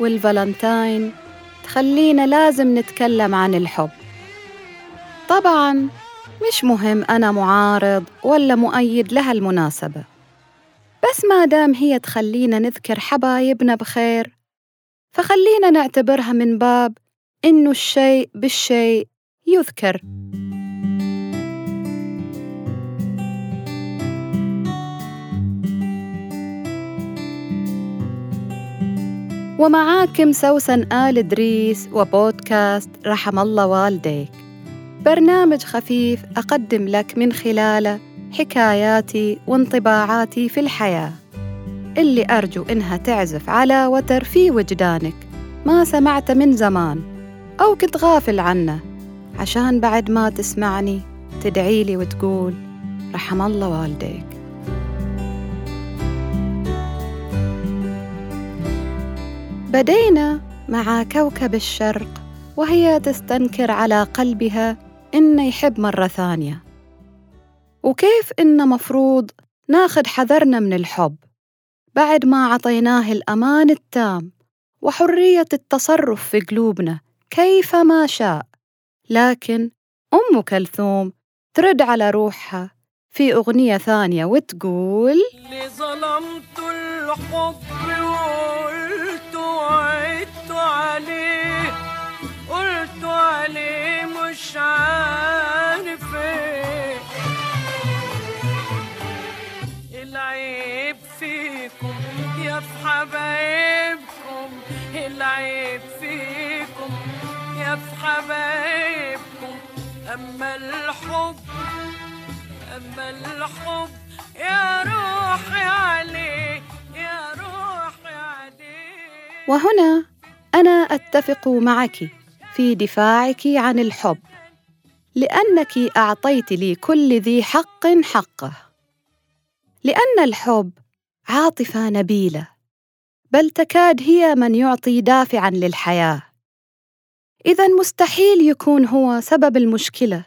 والفالنتاين تخلينا لازم نتكلم عن الحب. طبعاً مش مهم أنا معارض ولا مؤيد لها المناسبة. بس ما دام هي تخلينا نذكر حبايبنا بخير فخلينا نعتبرها من باب إنه الشيء بالشيء يذكر. ومعاكم سوسن آل إدريس وبودكاست رحم الله والديك. برنامج خفيف أقدم لك من خلاله حكاياتي وانطباعاتي في الحياة. اللي أرجو إنها تعزف على وتر في وجدانك. ما سمعت من زمان أو كنت غافل عنه. عشان بعد ما تسمعني تدعيلي وتقول رحم الله والديك. بدينا مع كوكب الشرق وهي تستنكر على قلبها إنه يحب مرة ثانية. وكيف إنه مفروض ناخد حذرنا من الحب؟ بعد ما عطيناه الأمان التام وحرية التصرف في قلوبنا كيفما شاء. لكن أم كلثوم ترد على روحها في أغنية ثانية وتقول اللي ظلمت الحب مش عارف إيه العيب فيكم يا في حبايبكم العيب فيكم يا في حبايبكم أما الحب أما الحب يا روحي عليه يا روحي عليه وهنا أنا أتفق معك. في دفاعك عن الحب لأنك أعطيت لي كل ذي حق حقه. لأن الحب عاطفة نبيلة بل تكاد هي من يعطي دافعا للحياة. اذا مستحيل يكون هو سبب المشكلة.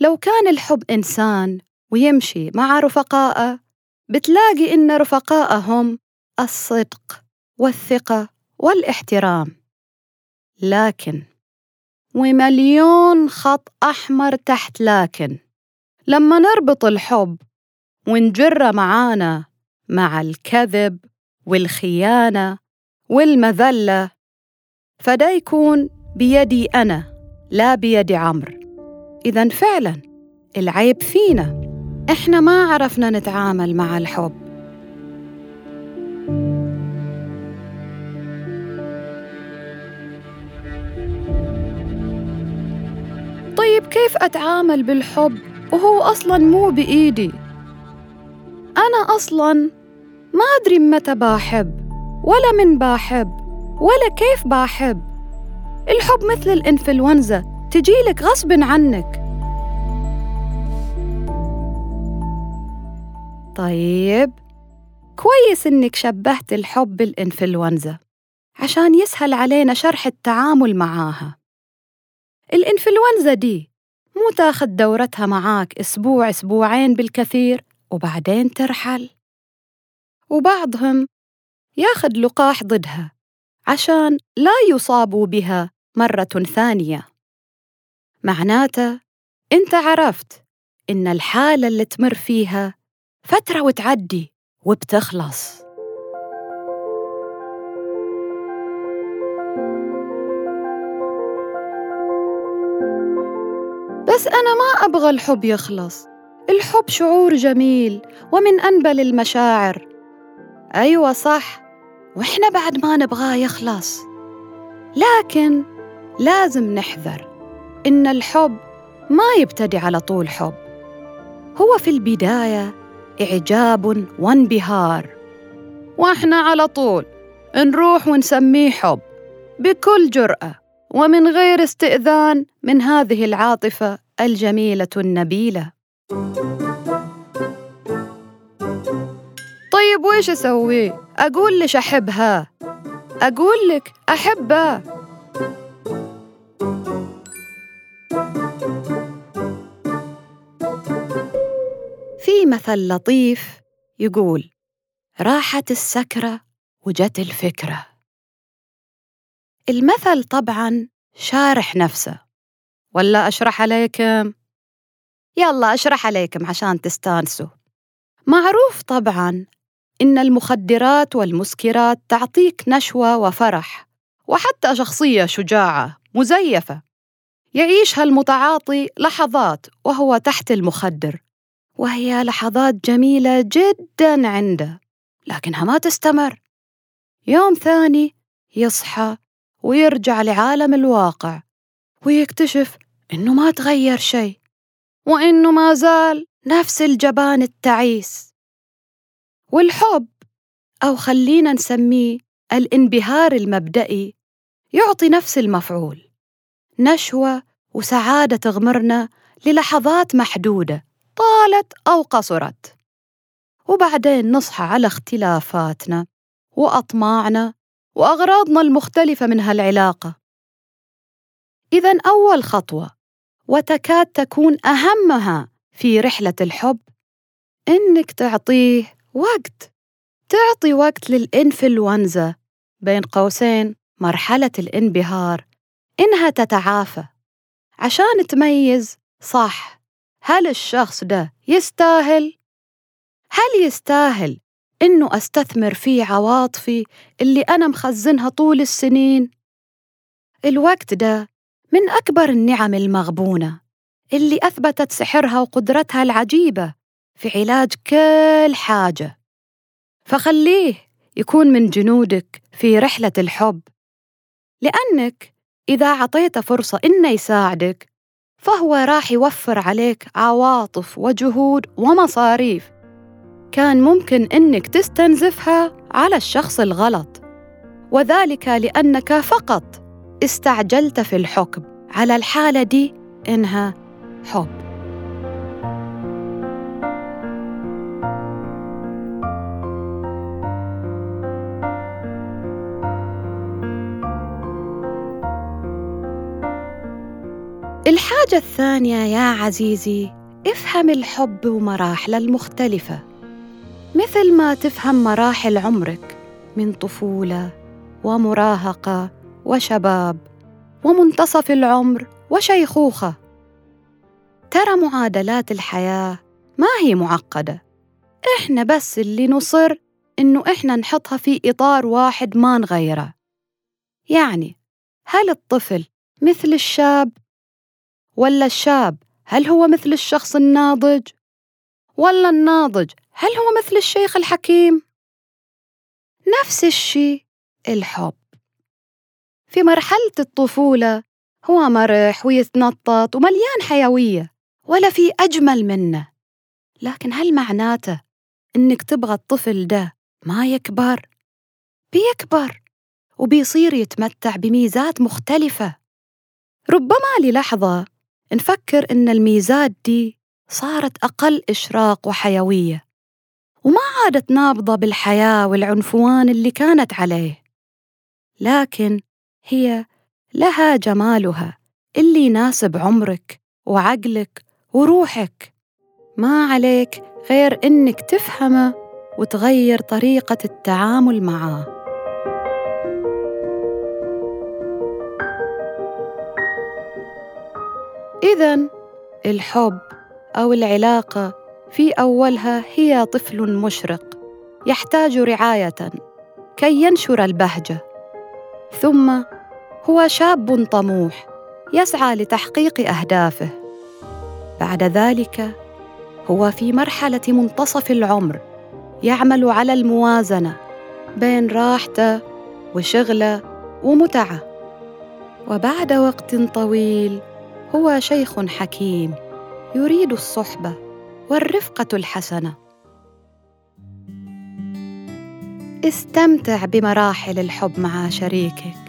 لو كان الحب إنسان ويمشي مع رفقائه بتلاقي إن رفقائه هم الصدق والثقة والاحترام. لكن ومليون خط أحمر تحت لكن لما نربط الحب ونجره معانا مع الكذب والخيانة والمذلة فده يكون بيدي أنا لا بيد عمرو. اذا فعلا العيب فينا. إحنا ما عرفنا نتعامل مع الحب. طيب كيف أتعامل بالحب؟ وهو أصلا مو بإيدي. أنا أصلا ما أدري متى بحب ولا من بحب ولا كيف بحب الحب مثل الإنفلونزا تجيلك غصب عنك. طيب كويس إنك شبهت الحب بالإنفلونزا عشان يسهل علينا شرح التعامل معاها. الإنفلونزا دي مو تاخد دورتها معاك أسبوع أسبوعين بالكثير وبعدين ترحل. وبعضهم ياخد لقاح ضدها عشان لا يصابوا بها مرة ثانية. معناته أنت عرفت إن الحالة اللي تمر فيها فترة وتعدي وبتخلص. بس أنا ما أبغى الحب يخلص. الحب شعور جميل ومن أنبل المشاعر. أيوة صح وإحنا بعد ما نبغاه يخلص. لكن لازم نحذر إن الحب ما يبتدي على طول حب. هو في البداية إعجاب وانبهار. وإحنا على طول نروح ونسميه حب بكل جرأة ومن غير استئذان من هذه العاطفة الجميلة النبيلة. طيب ويش أسوي؟ أقول لش أحبها. أقول لك أحبها. في مثل لطيف يقول راحت السكرة وجت الفكرة. المثل طبعا شارح نفسه. ولا أشرح عليكم؟ يلا أشرح عليكم عشان تستانسوا. معروف طبعا إن المخدرات والمسكرات تعطيك نشوة وفرح وحتى شخصية شجاعة مزيفة. يعيشها المتعاطي لحظات وهو تحت المخدر وهي لحظات جميلة جدا عنده لكنها ما تستمر. يوم ثاني يصحى ويرجع لعالم الواقع ويكتشف إنه ما تغير شيء وإنه ما زال نفس الجبان التعيس. والحب أو خلينا نسميه الانبهار المبدئي يعطي نفس المفعول نشوة وسعادة تغمرنا للحظات محدودة طالت أو قصرت. وبعدين نصحى على اختلافاتنا وأطماعنا وأغراضنا المختلفة من هالعلاقة. إذا أول خطوة وتكاد تكون أهمها في رحلة الحب إنك تعطيه وقت تعطي وقت للإنفلونزا بين قوسين مرحلة الانبهار إنها تتعافى عشان تميز صح هل الشخص ده يستاهل؟ هل يستاهل إنه أستثمر فيه عواطفي اللي أنا مخزنها طول السنين؟ الوقت ده من أكبر النعم المغبونة اللي أثبتت سحرها وقدرتها العجيبة في علاج كل حاجة. فخليه يكون من جنودك في رحلة الحب لأنك إذا عطيته فرصة إنه يساعدك فهو راح يوفر عليك عواطف وجهود ومصاريف كان ممكن إنك تستنزفها على الشخص الغلط وذلك لأنك فقط استعجلت في الحكم. على الحالة دي إنها حب. الحاجة الثانية يا عزيزي افهم الحب ومراحله المختلفة. مثل ما تفهم مراحل عمرك من طفولة ومراهقة وشباب ومنتصف العمر وشيخوخة. ترى معادلات الحياة ما هي معقدة. إحنا بس اللي نصر إنه إحنا نحطها في إطار واحد ما نغيره. يعني هل الطفل مثل الشاب؟ ولا الشاب هل هو مثل الشخص الناضج؟ ولا الناضج هل هو مثل الشيخ الحكيم؟ نفس الشيء الحب. في مرحلة الطفولة. هو مرح ويتنطط ومليان حيوية ولا في أجمل منه. لكن هل معناته إنك تبغى الطفل ده ما يكبر؟ بيكبر وبيصير يتمتع بميزات مختلفة. ربما للحظة نفكر إن الميزات دي صارت أقل إشراق وحيوية وما عادت نابضة بالحياة والعنفوان اللي كانت عليه. لكن هي لها جمالها اللي يناسب عمرك وعقلك وروحك. ما عليك غير إنك تفهمه وتغير طريقة التعامل معاه. إذا الحب أو العلاقة في أولها هي طفل مشرق يحتاج رعاية كي ينشر البهجة. ثم هو شاب طموح يسعى لتحقيق أهدافه. بعد ذلك هو في مرحلة منتصف العمر يعمل على الموازنة بين راحته وشغله ومتعه. وبعد وقت طويل هو شيخ حكيم يريد الصحبة والرفقة الحسنة. استمتع بمراحل الحب مع شريكك.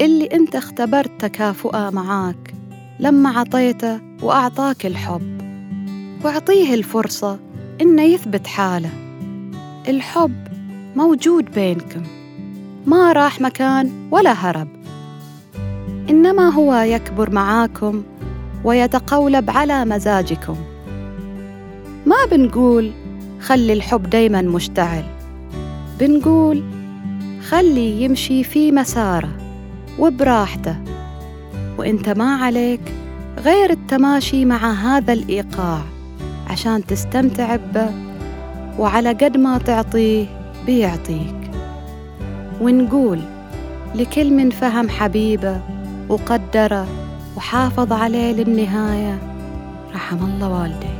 اللي انت اختبرت تكافؤه معاك لما عطيته وأعطاك الحب. واعطيه الفرصة إنه يثبت حاله. الحب موجود بينكم ما راح مكان ولا هرب. إنما هو يكبر معاكم ويتقولب على مزاجكم. ما بنقول خلي الحب دايما مشتعل بنقول خلي يمشي في مساره. وبراحته. وإنت ما عليك غير التماشي مع هذا الإيقاع عشان تستمتع به وعلى قد ما تعطيه بيعطيك. ونقول لكل من فهم حبيبه وقدره وحافظ عليه للنهاية رحم الله والديك